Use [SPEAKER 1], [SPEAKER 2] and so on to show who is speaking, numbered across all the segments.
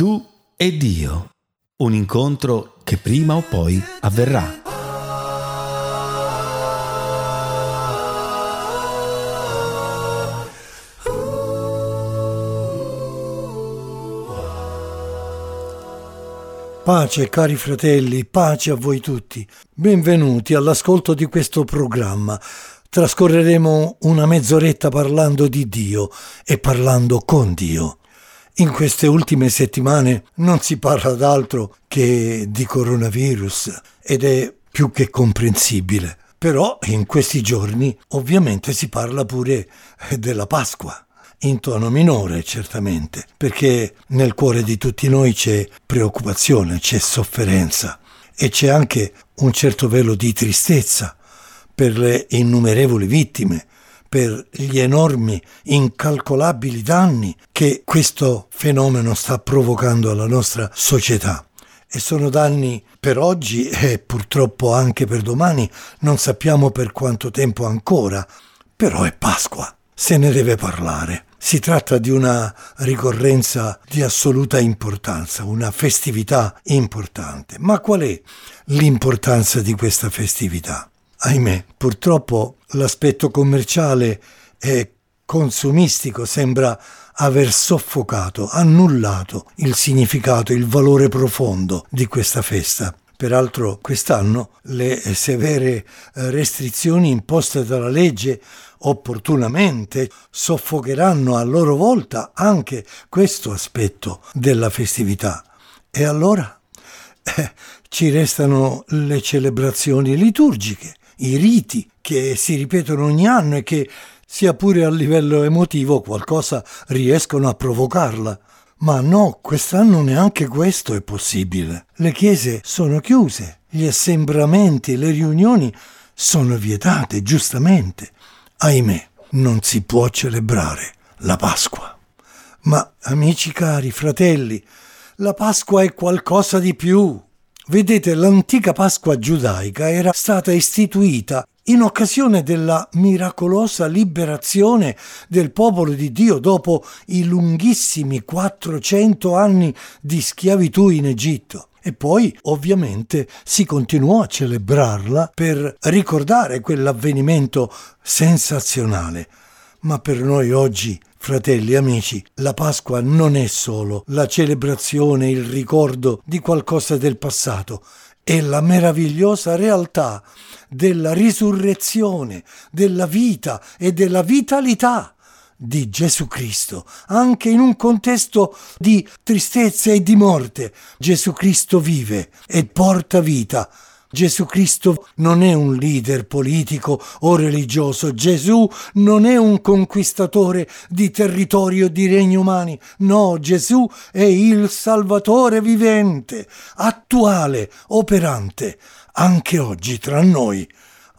[SPEAKER 1] Tu e Dio. Un incontro che prima o poi avverrà.
[SPEAKER 2] Pace cari fratelli, pace a voi tutti. Benvenuti all'ascolto di questo programma. Trascorreremo una mezz'oretta parlando di Dio e parlando con Dio. In queste ultime settimane non si parla d'altro che di coronavirus ed è più che comprensibile. Però in questi giorni ovviamente si parla pure della Pasqua in tono minore certamente, perché nel cuore di tutti noi c'è preoccupazione, c'è sofferenza e c'è anche un certo velo di tristezza per le innumerevoli vittime, per gli enormi, incalcolabili danni che questo fenomeno sta provocando alla nostra società. E sono danni per oggi e purtroppo anche per domani, non sappiamo per quanto tempo ancora, però è Pasqua, se ne deve parlare. Si tratta di una ricorrenza di assoluta importanza, una festività importante. Ma qual è l'importanza di questa festività? Ahimè, purtroppo l'aspetto commerciale e consumistico sembra aver soffocato, annullato il significato, il valore profondo di questa festa. Peraltro quest'anno le severe restrizioni imposte dalla legge opportunamente soffocheranno a loro volta anche questo aspetto della festività. E allora eh, ci restano le celebrazioni liturgiche, i riti che si ripetono ogni anno e che, sia pure a livello emotivo, qualcosa riescono a provocarla. Ma no, quest'anno neanche questo è possibile. Le chiese sono chiuse, gli assembramenti, le riunioni sono vietate, giustamente ahimè, non si può celebrare la Pasqua. Ma, amici cari, fratelli, la Pasqua è qualcosa di più. Vedete, l'antica Pasqua giudaica era stata istituita in occasione della miracolosa liberazione del popolo di Dio dopo i lunghissimi 400 anni di schiavitù in Egitto. E poi ovviamente si continuò a celebrarla per ricordare quell'avvenimento sensazionale. Ma per noi oggi, fratelli e amici, la Pasqua non è solo la celebrazione, il ricordo di qualcosa del passato, è la meravigliosa realtà della risurrezione, della vita e della vitalità di Gesù Cristo, anche in un contesto di tristezza e di morte. Gesù Cristo vive e porta vita. Gesù Cristo non è un leader politico o religioso, Gesù non è un conquistatore di territorio di regni umani, no, Gesù è il Salvatore vivente, attuale, operante, anche oggi tra noi.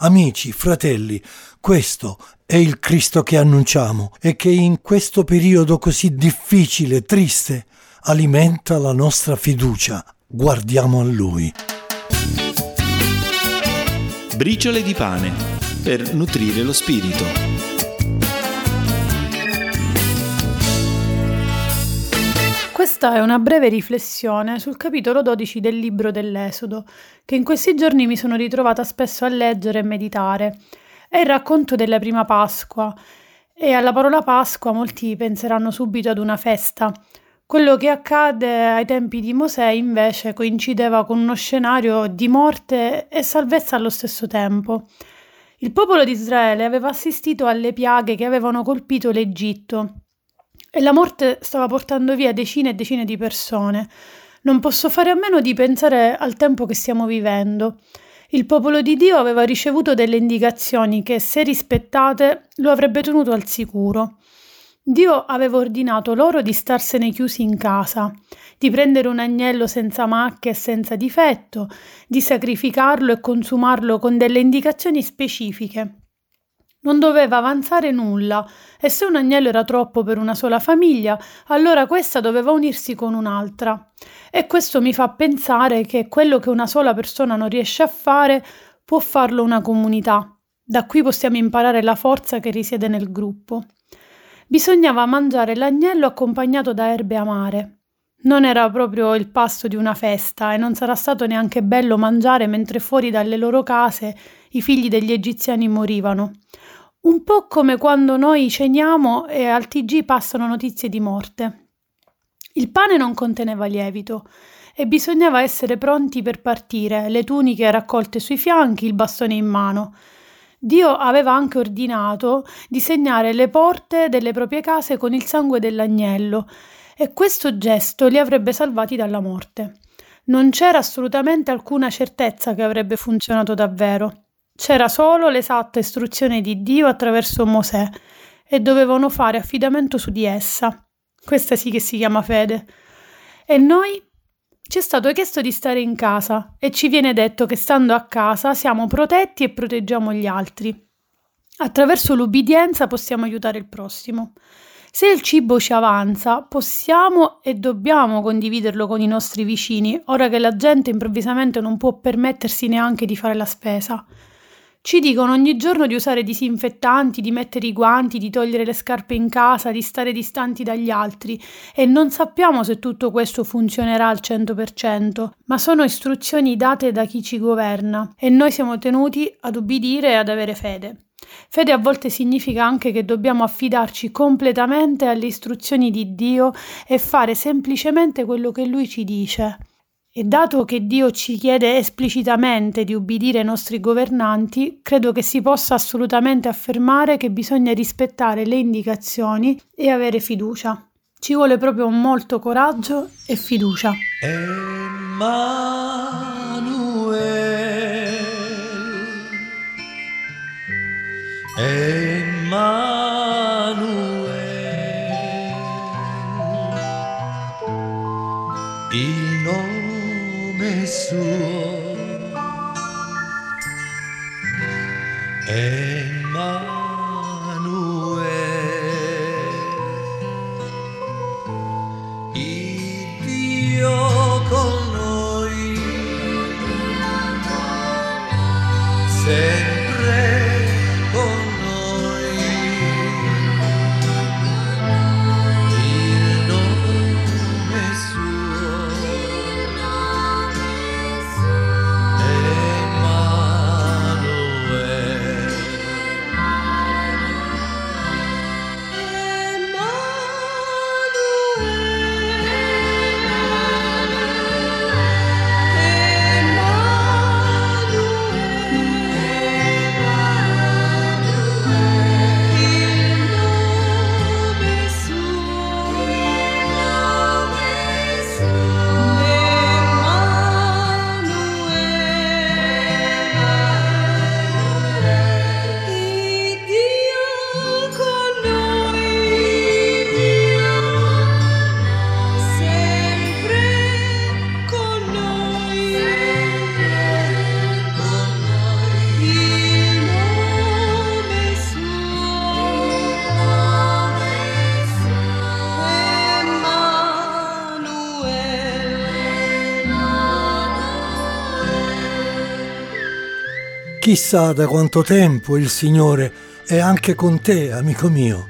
[SPEAKER 2] Amici, fratelli, questo è il Cristo che annunciamo e che in questo periodo così difficile, triste, alimenta la nostra fiducia. Guardiamo a Lui.
[SPEAKER 1] Briciole di pane per nutrire lo spirito.
[SPEAKER 3] Questa è una breve riflessione sul capitolo 12 del libro dell'Esodo, che in questi giorni mi sono ritrovata spesso a leggere e meditare è il racconto della prima Pasqua e alla parola Pasqua molti penseranno subito ad una festa. Quello che accade ai tempi di Mosè invece coincideva con uno scenario di morte e salvezza allo stesso tempo. Il popolo di Israele aveva assistito alle piaghe che avevano colpito l'Egitto e la morte stava portando via decine e decine di persone. Non posso fare a meno di pensare al tempo che stiamo vivendo. Il popolo di Dio aveva ricevuto delle indicazioni che, se rispettate, lo avrebbe tenuto al sicuro. Dio aveva ordinato loro di starsene chiusi in casa, di prendere un agnello senza macchie e senza difetto, di sacrificarlo e consumarlo con delle indicazioni specifiche. Non doveva avanzare nulla e se un agnello era troppo per una sola famiglia, allora questa doveva unirsi con un'altra. E questo mi fa pensare che quello che una sola persona non riesce a fare può farlo una comunità. Da qui possiamo imparare la forza che risiede nel gruppo. Bisognava mangiare l'agnello accompagnato da erbe amare. Non era proprio il pasto di una festa e non sarà stato neanche bello mangiare mentre fuori dalle loro case i figli degli egiziani morivano. Un po' come quando noi ceniamo e al TG passano notizie di morte. Il pane non conteneva lievito e bisognava essere pronti per partire, le tuniche raccolte sui fianchi, il bastone in mano. Dio aveva anche ordinato di segnare le porte delle proprie case con il sangue dell'agnello e questo gesto li avrebbe salvati dalla morte. Non c'era assolutamente alcuna certezza che avrebbe funzionato davvero. C'era solo l'esatta istruzione di Dio attraverso Mosè e dovevano fare affidamento su di essa. Questa sì che si chiama fede. E noi? Ci è stato chiesto di stare in casa e ci viene detto che stando a casa siamo protetti e proteggiamo gli altri. Attraverso l'ubbidienza possiamo aiutare il prossimo. Se il cibo ci avanza, possiamo e dobbiamo condividerlo con i nostri vicini, ora che la gente improvvisamente non può permettersi neanche di fare la spesa. Ci dicono ogni giorno di usare disinfettanti, di mettere i guanti, di togliere le scarpe in casa, di stare distanti dagli altri e non sappiamo se tutto questo funzionerà al 100%, ma sono istruzioni date da chi ci governa e noi siamo tenuti ad ubbidire e ad avere fede. Fede a volte significa anche che dobbiamo affidarci completamente alle istruzioni di Dio e fare semplicemente quello che Lui ci dice. E dato che Dio ci chiede esplicitamente di ubbidire ai nostri governanti, credo che si possa assolutamente affermare che bisogna rispettare le indicazioni e avere fiducia. Ci vuole proprio molto coraggio e fiducia.
[SPEAKER 1] Emanuele. Emanuele, suo Emanuele,
[SPEAKER 2] Chissà da quanto tempo il Signore è anche con te, amico mio.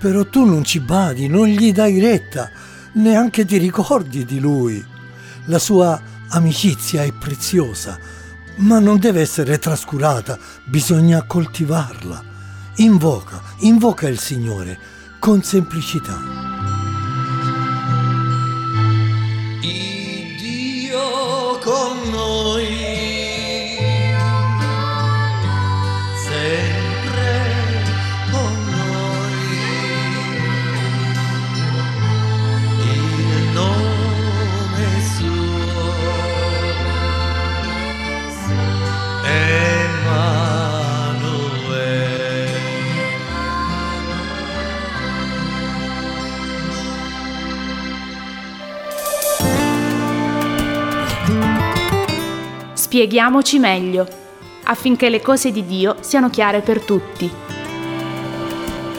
[SPEAKER 2] Però tu non ci badi, non gli dai retta, neanche ti ricordi di Lui. La sua amicizia è preziosa, ma non deve essere trascurata, bisogna coltivarla. Invoca, invoca il Signore con semplicità.
[SPEAKER 1] Con noi,
[SPEAKER 4] Spieghiamoci meglio, affinché le cose di Dio siano chiare per tutti.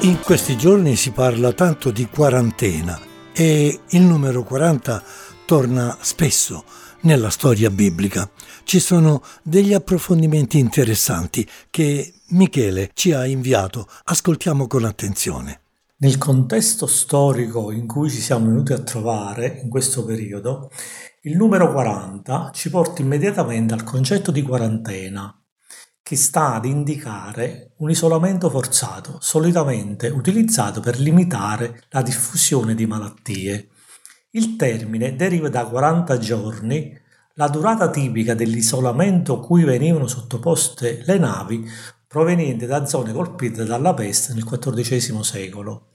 [SPEAKER 2] In questi giorni si parla tanto di quarantena e il numero 40 torna spesso nella storia biblica. Ci sono degli approfondimenti interessanti che Michele ci ha inviato. Ascoltiamo con attenzione.
[SPEAKER 5] Nel contesto storico in cui ci siamo venuti a trovare in questo periodo, il numero 40 ci porta immediatamente al concetto di quarantena, che sta ad indicare un isolamento forzato, solitamente utilizzato per limitare la diffusione di malattie. Il termine deriva da 40 giorni, la durata tipica dell'isolamento cui venivano sottoposte le navi provenienti da zone colpite dalla peste nel XIV secolo.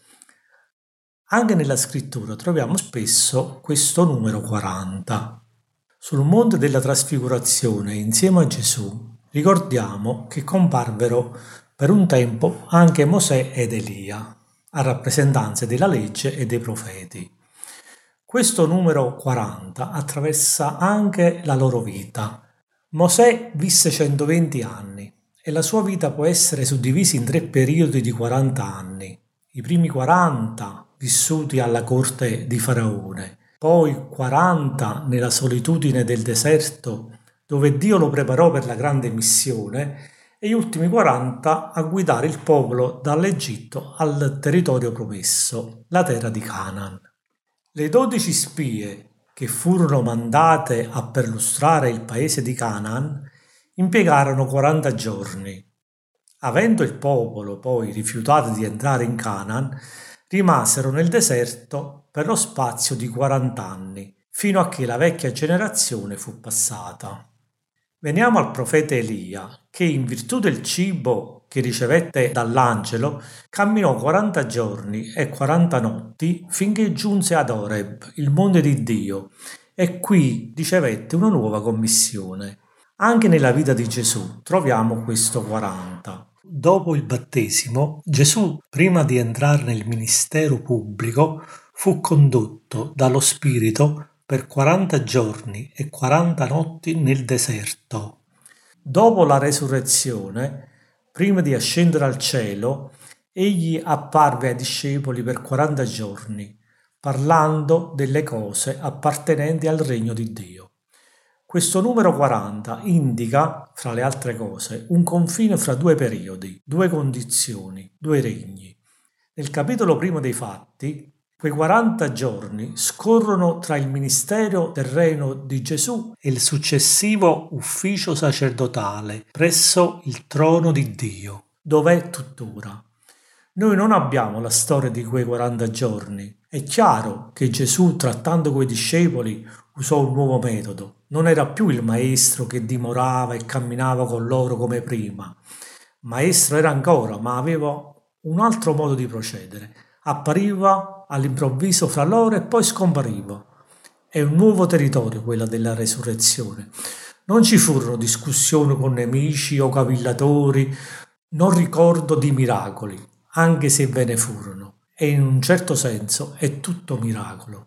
[SPEAKER 5] Anche nella scrittura troviamo spesso questo numero 40. Sul monte della trasfigurazione, insieme a Gesù, ricordiamo che comparvero per un tempo anche Mosè ed Elia, a rappresentanza della legge e dei profeti. Questo numero 40 attraversa anche la loro vita. Mosè visse 120 anni e la sua vita può essere suddivisa in tre periodi di 40 anni. I primi 40 vissuti alla corte di Faraone, poi 40 nella solitudine del deserto dove Dio lo preparò per la grande missione e gli ultimi 40 a guidare il popolo dall'Egitto al territorio promesso, la terra di Canaan. Le dodici spie che furono mandate a perlustrare il paese di Canaan impiegarono 40 giorni. Avendo il popolo poi rifiutato di entrare in Canaan, rimasero nel deserto per lo spazio di 40 anni, fino a che la vecchia generazione fu passata. Veniamo al profeta Elia, che in virtù del cibo che ricevette dall'angelo, camminò 40 giorni e 40 notti finché giunse ad Oreb, il monte di Dio, e qui ricevette una nuova commissione. Anche nella vita di Gesù troviamo questo 40. Dopo il battesimo, Gesù, prima di entrare nel ministero pubblico, fu condotto dallo Spirito per 40 giorni e 40 notti nel deserto. Dopo la resurrezione, prima di ascendere al cielo, egli apparve ai discepoli per 40 giorni, parlando delle cose appartenenti al regno di Dio. Questo numero 40 indica, fra le altre cose, un confine fra due periodi, due condizioni, due regni. Nel capitolo primo dei Fatti, quei 40 giorni scorrono tra il ministero del regno di Gesù e il successivo ufficio sacerdotale presso il trono di Dio, dov'è tuttora. Noi non abbiamo la storia di quei 40 giorni. È chiaro che Gesù, trattando quei discepoli, usò un nuovo metodo. Non era più il maestro che dimorava e camminava con loro come prima. Maestro era ancora, ma aveva un altro modo di procedere. Appariva all'improvviso fra loro e poi scompariva. È un nuovo territorio quella della resurrezione. Non ci furono discussioni con nemici o cavillatori, non ricordo di miracoli, anche se ve ne furono. E in un certo senso è tutto miracolo.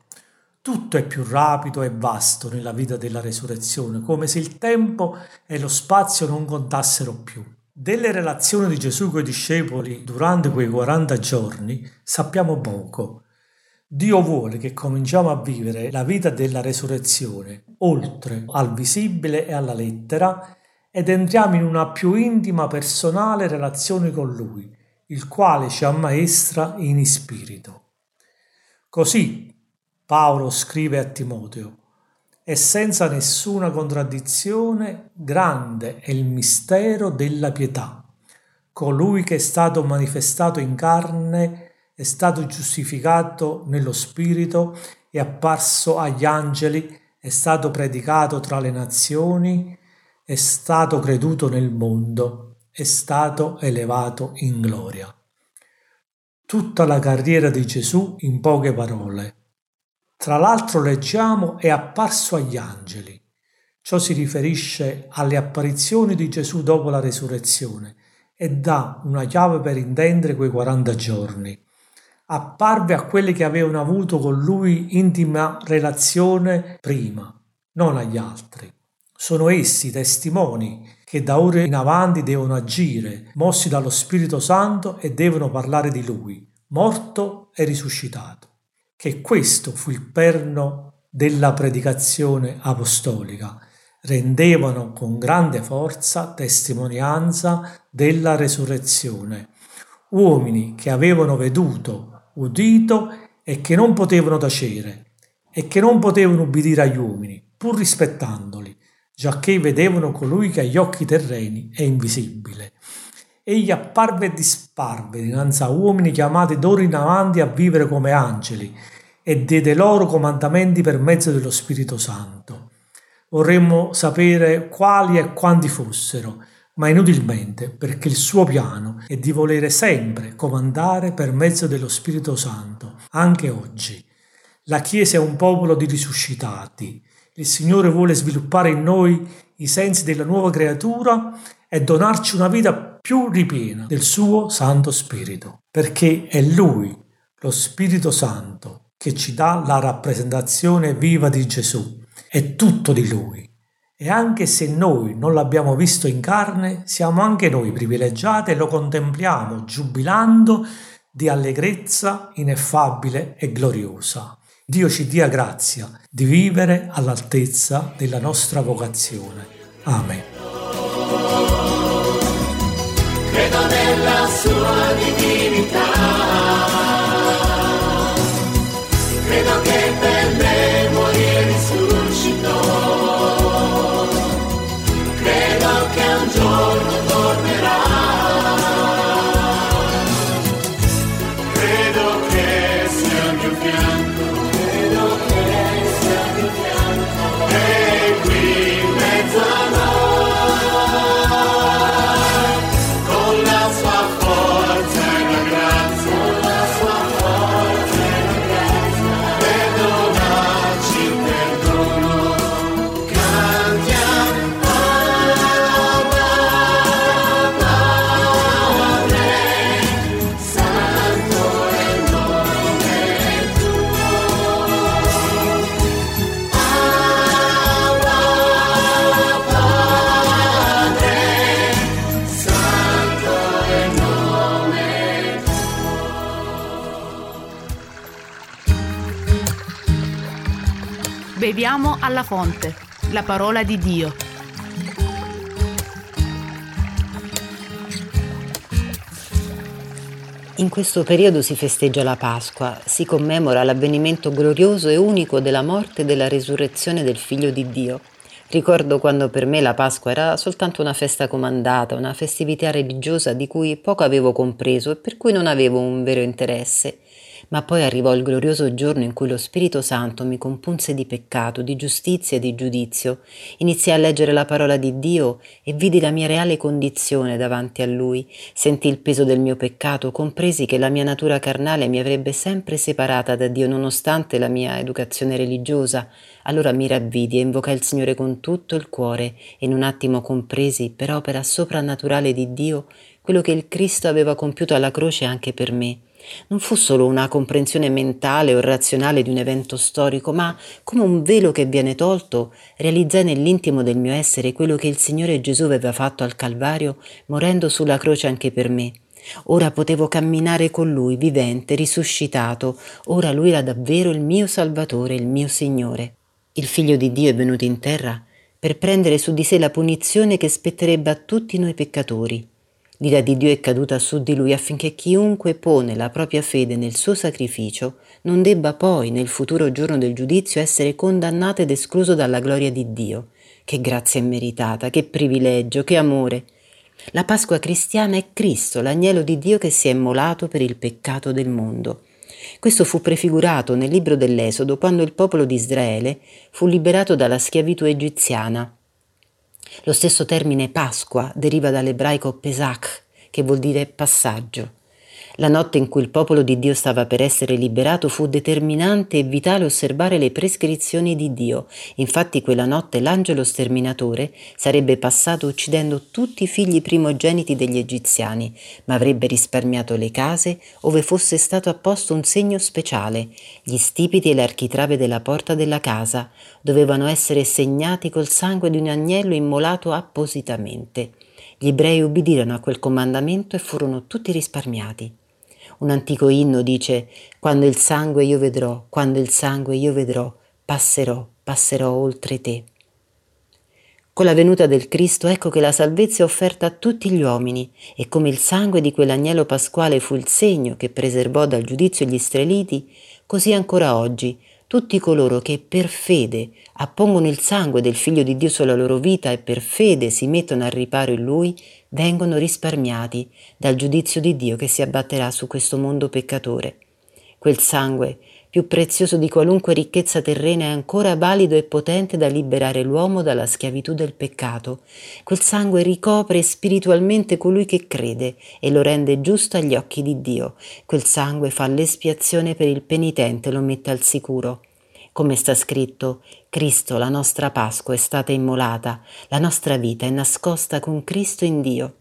[SPEAKER 5] Tutto è più rapido e vasto nella vita della resurrezione, come se il tempo e lo spazio non contassero più. Delle relazioni di Gesù con i discepoli durante quei 40 giorni sappiamo poco. Dio vuole che cominciamo a vivere la vita della resurrezione, oltre al visibile e alla lettera, ed entriamo in una più intima personale relazione con Lui, il quale ci ammaestra in spirito. Così Paolo scrive a Timoteo, e senza nessuna contraddizione grande è il mistero della pietà. Colui che è stato manifestato in carne è stato giustificato nello spirito, è apparso agli angeli, è stato predicato tra le nazioni, è stato creduto nel mondo, è stato elevato in gloria. Tutta la carriera di Gesù in poche parole tra l'altro leggiamo è apparso agli angeli. Ciò si riferisce alle apparizioni di Gesù dopo la resurrezione e dà una chiave per intendere quei 40 giorni. Apparve a quelli che avevano avuto con lui intima relazione prima, non agli altri. Sono essi testimoni che da ora in avanti devono agire, mossi dallo Spirito Santo e devono parlare di lui, morto e risuscitato che questo fu il perno della predicazione apostolica. Rendevano con grande forza testimonianza della resurrezione. Uomini che avevano veduto udito e che non potevano tacere e che non potevano ubbidire agli uomini, pur rispettandoli, giacché vedevano colui che agli occhi terreni è invisibile. Egli apparve e disparve dinanzi a uomini chiamati d'ora in avanti a vivere come angeli e diede loro comandamenti per mezzo dello Spirito Santo. Vorremmo sapere quali e quanti fossero, ma inutilmente, perché il suo piano è di volere sempre comandare per mezzo dello Spirito Santo, anche oggi. La Chiesa è un popolo di risuscitati. Il Signore vuole sviluppare in noi i sensi della nuova creatura e donarci una vita più ripiena del suo Santo Spirito, perché è Lui, lo Spirito Santo, che ci dà la rappresentazione viva di Gesù. È tutto di Lui. E anche se noi non l'abbiamo visto in carne, siamo anche noi privilegiati e lo contempliamo giubilando di allegrezza ineffabile e gloriosa. Dio ci dia grazia di vivere all'altezza della nostra vocazione. Amen. Credo nella sua divinità.
[SPEAKER 4] Beviamo alla fonte, la parola di Dio.
[SPEAKER 6] In questo periodo si festeggia la Pasqua, si commemora l'avvenimento glorioso e unico della morte e della risurrezione del Figlio di Dio. Ricordo quando per me la Pasqua era soltanto una festa comandata, una festività religiosa di cui poco avevo compreso e per cui non avevo un vero interesse. Ma poi arrivò il glorioso giorno in cui lo Spirito Santo mi compunse di peccato, di giustizia e di giudizio. Iniziai a leggere la parola di Dio e vidi la mia reale condizione davanti a Lui. Sentì il peso del mio peccato, compresi che la mia natura carnale mi avrebbe sempre separata da Dio nonostante la mia educazione religiosa. Allora mi ravvidi e invocai il Signore con tutto il cuore e in un attimo compresi, per opera soprannaturale di Dio, quello che il Cristo aveva compiuto alla croce anche per me non fu solo una comprensione mentale o razionale di un evento storico, ma come un velo che viene tolto, realizzai nell'intimo del mio essere quello che il Signore Gesù aveva fatto al Calvario, morendo sulla croce anche per me. Ora potevo camminare con Lui, vivente, risuscitato, ora Lui era davvero il mio Salvatore, il mio Signore. Il Figlio di Dio è venuto in terra per prendere su di sé la punizione che spetterebbe a tutti noi peccatori. L'ira di Dio è caduta su di lui affinché chiunque pone la propria fede nel suo sacrificio non debba poi, nel futuro giorno del giudizio, essere condannato ed escluso dalla gloria di Dio. Che grazia immeritata, che privilegio, che amore. La Pasqua cristiana è Cristo, l'agnello di Dio che si è immolato per il peccato del mondo. Questo fu prefigurato nel libro dell'Esodo quando il popolo di Israele fu liberato dalla schiavitù egiziana lo stesso termine Pasqua deriva dall'ebraico Pesach, che vuol dire passaggio. La notte in cui il popolo di Dio stava per essere liberato fu determinante e vitale osservare le prescrizioni di Dio. Infatti quella notte l'angelo sterminatore sarebbe passato uccidendo tutti i figli primogeniti degli egiziani, ma avrebbe risparmiato le case ove fosse stato apposto un segno speciale. Gli stipiti e l'architrave della porta della casa dovevano essere segnati col sangue di un agnello immolato appositamente. Gli ebrei ubbidirono a quel comandamento e furono tutti risparmiati. Un antico inno dice Quando il sangue io vedrò, quando il sangue io vedrò, passerò, passerò oltre te. Con la venuta del Cristo ecco che la salvezza è offerta a tutti gli uomini e come il sangue di quell'agnello pasquale fu il segno che preservò dal giudizio gli israeliti, così ancora oggi tutti coloro che per fede appongono il sangue del Figlio di Dio sulla loro vita e per fede si mettono al riparo in Lui, vengono risparmiati dal giudizio di Dio che si abbatterà su questo mondo peccatore. Quel sangue, più prezioso di qualunque ricchezza terrena, è ancora valido e potente da liberare l'uomo dalla schiavitù del peccato. Quel sangue ricopre spiritualmente colui che crede e lo rende giusto agli occhi di Dio. Quel sangue fa l'espiazione per il penitente e lo mette al sicuro. Come sta scritto, Cristo, la nostra Pasqua, è stata immolata, la nostra vita è nascosta con Cristo in Dio.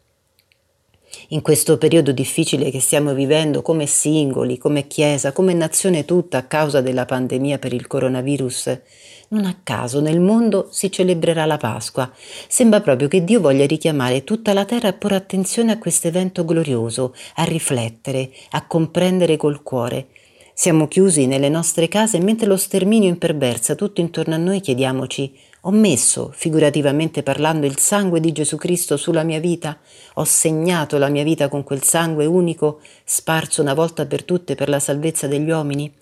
[SPEAKER 6] In questo periodo difficile che stiamo vivendo come singoli, come Chiesa, come nazione tutta a causa della pandemia per il coronavirus, non a caso nel mondo si celebrerà la Pasqua. Sembra proprio che Dio voglia richiamare tutta la terra a porre attenzione a questo evento glorioso, a riflettere, a comprendere col cuore. Siamo chiusi nelle nostre case mentre lo sterminio imperversa tutto intorno a noi chiediamoci ho messo, figurativamente parlando, il sangue di Gesù Cristo sulla mia vita? Ho segnato la mia vita con quel sangue unico, sparso una volta per tutte per la salvezza degli uomini?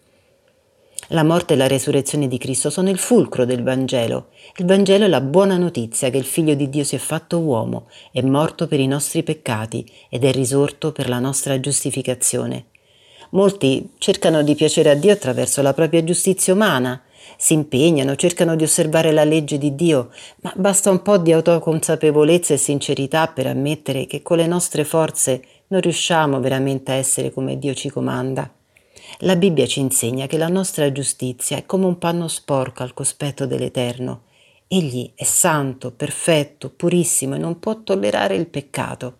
[SPEAKER 6] La morte e la resurrezione di Cristo sono il fulcro del Vangelo. Il Vangelo è la buona notizia che il Figlio di Dio si è fatto uomo, è morto per i nostri peccati ed è risorto per la nostra giustificazione. Molti cercano di piacere a Dio attraverso la propria giustizia umana, si impegnano, cercano di osservare la legge di Dio, ma basta un po' di autoconsapevolezza e sincerità per ammettere che con le nostre forze non riusciamo veramente a essere come Dio ci comanda. La Bibbia ci insegna che la nostra giustizia è come un panno sporco al cospetto dell'Eterno. Egli è santo, perfetto, purissimo e non può tollerare il peccato.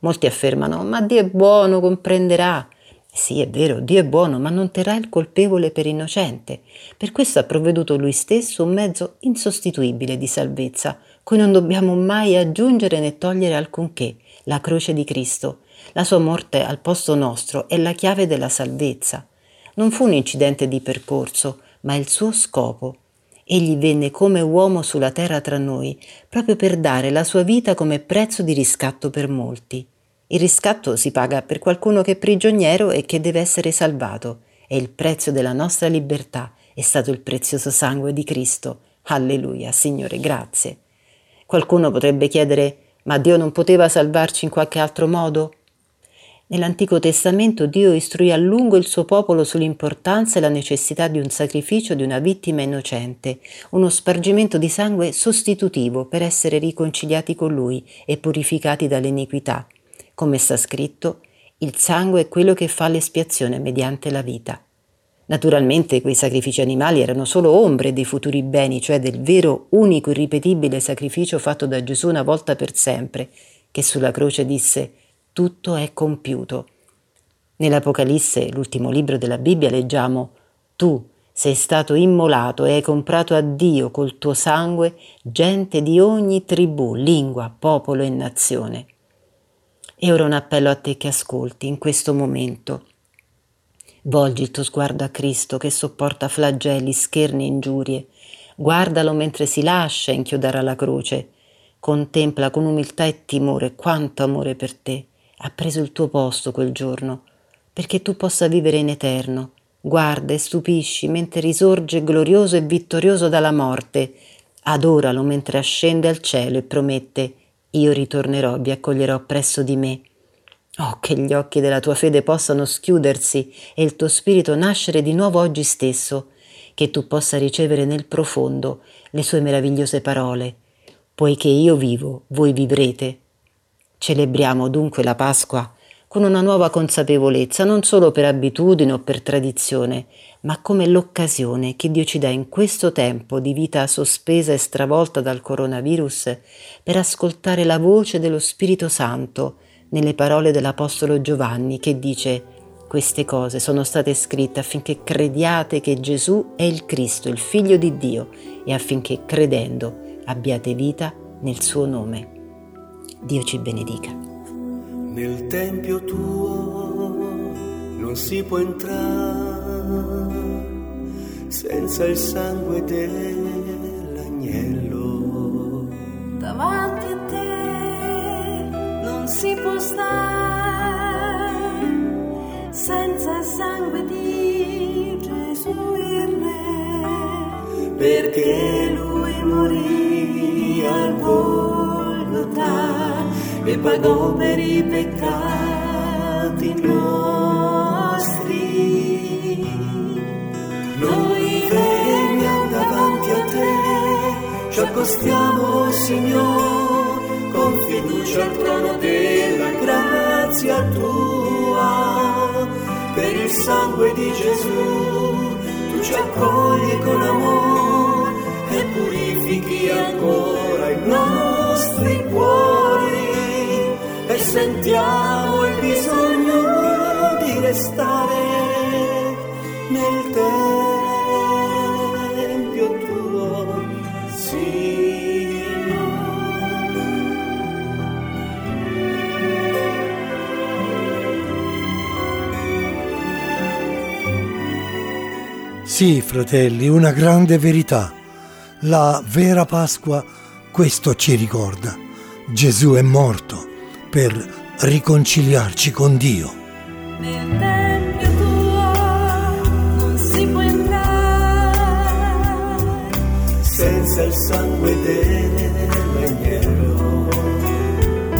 [SPEAKER 6] Molti affermano, ma Dio è buono, comprenderà. Sì, è vero, Dio è buono, ma non terrà il colpevole per innocente. Per questo ha provveduto Lui stesso un mezzo insostituibile di salvezza, cui non dobbiamo mai aggiungere né togliere alcunché, la croce di Cristo. La sua morte al posto nostro è la chiave della salvezza. Non fu un incidente di percorso, ma il suo scopo. Egli venne come uomo sulla terra tra noi, proprio per dare la sua vita come prezzo di riscatto per molti. Il riscatto si paga per qualcuno che è prigioniero e che deve essere salvato. E il prezzo della nostra libertà è stato il prezioso sangue di Cristo. Alleluia, Signore, grazie. Qualcuno potrebbe chiedere, ma Dio non poteva salvarci in qualche altro modo? Nell'Antico Testamento Dio istruì a lungo il suo popolo sull'importanza e la necessità di un sacrificio di una vittima innocente, uno spargimento di sangue sostitutivo per essere riconciliati con Lui e purificati dall'iniquità. Come sta scritto, il sangue è quello che fa l'espiazione mediante la vita. Naturalmente quei sacrifici animali erano solo ombre dei futuri beni, cioè del vero, unico, irripetibile sacrificio fatto da Gesù una volta per sempre, che sulla croce disse tutto è compiuto. Nell'Apocalisse, l'ultimo libro della Bibbia, leggiamo Tu sei stato immolato e hai comprato a Dio col tuo sangue gente di ogni tribù, lingua, popolo e nazione. E ora un appello a te che ascolti in questo momento. Volgi il tuo sguardo a Cristo che sopporta flagelli, scherni e ingiurie. Guardalo mentre si lascia inchiodare alla croce. Contempla con umiltà e timore quanto amore per te ha preso il tuo posto quel giorno, perché tu possa vivere in eterno. Guarda e stupisci mentre risorge glorioso e vittorioso dalla morte. Adoralo mentre ascende al cielo e promette io ritornerò, vi accoglierò presso di me. Oh, che gli occhi della tua fede possano schiudersi e il tuo spirito nascere di nuovo oggi stesso, che tu possa ricevere nel profondo le sue meravigliose parole. Poiché io vivo, voi vivrete. Celebriamo dunque la Pasqua con una nuova consapevolezza, non solo per abitudine o per tradizione, ma come l'occasione che Dio ci dà in questo tempo di vita sospesa e stravolta dal coronavirus per ascoltare la voce dello Spirito Santo nelle parole dell'Apostolo Giovanni che dice queste cose sono state scritte affinché crediate che Gesù è il Cristo, il Figlio di Dio, e affinché credendo abbiate vita nel suo nome. Dio ci benedica.
[SPEAKER 7] Nel tempio tuo non si può entrare senza il sangue dell'agnello.
[SPEAKER 8] Davanti a te non si può stare senza il sangue di Gesù il Re, perché lui morì al Golgotha e pagò per i peccati nostri. Noi veniamo davanti a te, ci accostiamo, Signore, con fiducia al trono della grazia tua. Per il sangue di Gesù, tu ci accogli con amore e purifichi ancora i nostri cuori sentiamo il bisogno di restare nel Tempio tuo, Signore.
[SPEAKER 2] Sì, fratelli, una grande verità. La vera Pasqua questo ci ricorda. Gesù è morto per riconciliarci con Dio.
[SPEAKER 8] Nel tempio tuo non si può entrare
[SPEAKER 7] senza il sangue dell'agnello.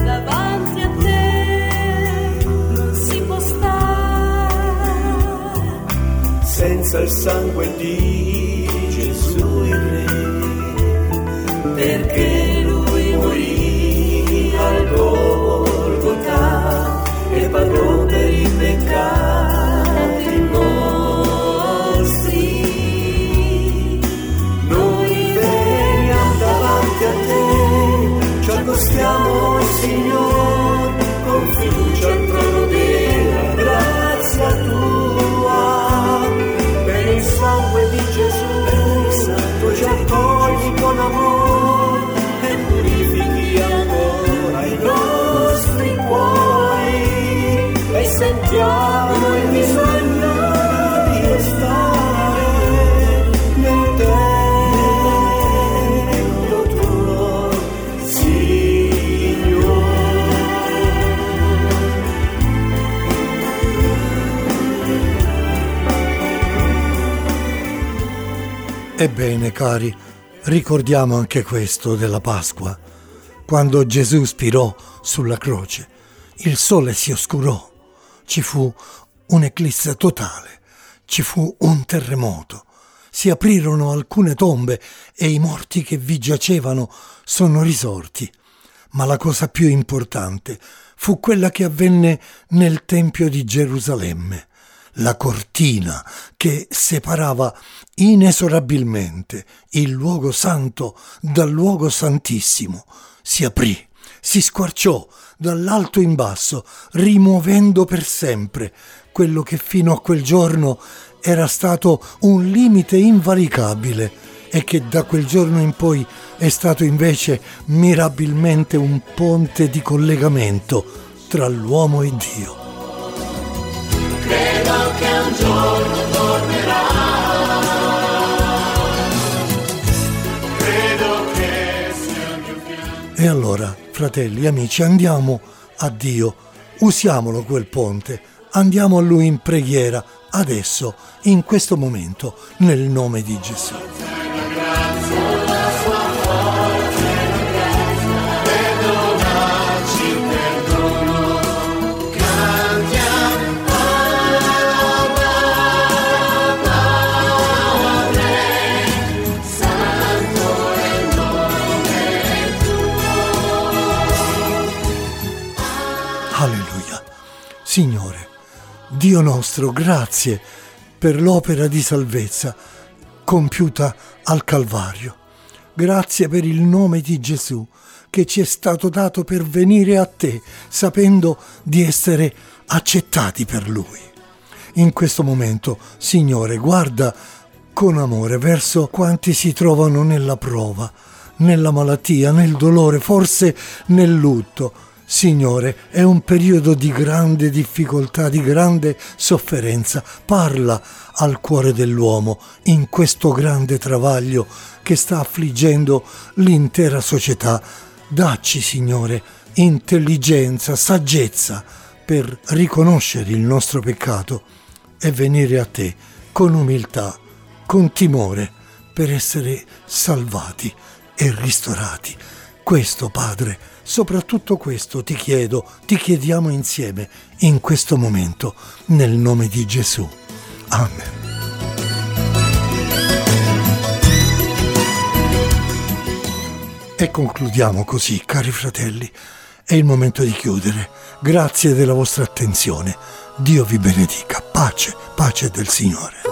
[SPEAKER 8] davanti a te non si può stare
[SPEAKER 7] senza il sangue di Gesù il Re, perché lui morì al Golgotha e pagò per
[SPEAKER 2] cari, ricordiamo anche questo della Pasqua. Quando Gesù spirò sulla croce, il sole si oscurò, ci fu un'eclisse totale, ci fu un terremoto, si aprirono alcune tombe e i morti che vi giacevano sono risorti. Ma la cosa più importante fu quella che avvenne nel Tempio di Gerusalemme. La cortina che separava inesorabilmente il luogo santo dal luogo santissimo si aprì, si squarciò dall'alto in basso, rimuovendo per sempre quello che fino a quel giorno era stato un limite invalicabile e che da quel giorno in poi è stato invece mirabilmente un ponte di collegamento tra l'uomo e Dio. E allora, fratelli, amici, andiamo a Dio, usiamolo quel ponte, andiamo a Lui in preghiera, adesso, in questo momento, nel nome di Gesù. Dio nostro, grazie per l'opera di salvezza compiuta al Calvario. Grazie per il nome di Gesù che ci è stato dato per venire a te, sapendo di essere accettati per Lui. In questo momento, Signore, guarda con amore verso quanti si trovano nella prova, nella malattia, nel dolore, forse nel lutto. Signore, è un periodo di grande difficoltà, di grande sofferenza. Parla al cuore dell'uomo in questo grande travaglio che sta affliggendo l'intera società. Dacci, Signore, intelligenza, saggezza per riconoscere il nostro peccato e venire a te con umiltà, con timore, per essere salvati e ristorati. Questo, Padre, soprattutto questo ti chiedo, ti chiediamo insieme in questo momento, nel nome di Gesù. Amen. E concludiamo così, cari fratelli. È il momento di chiudere. Grazie della vostra attenzione. Dio vi benedica. Pace, pace del Signore.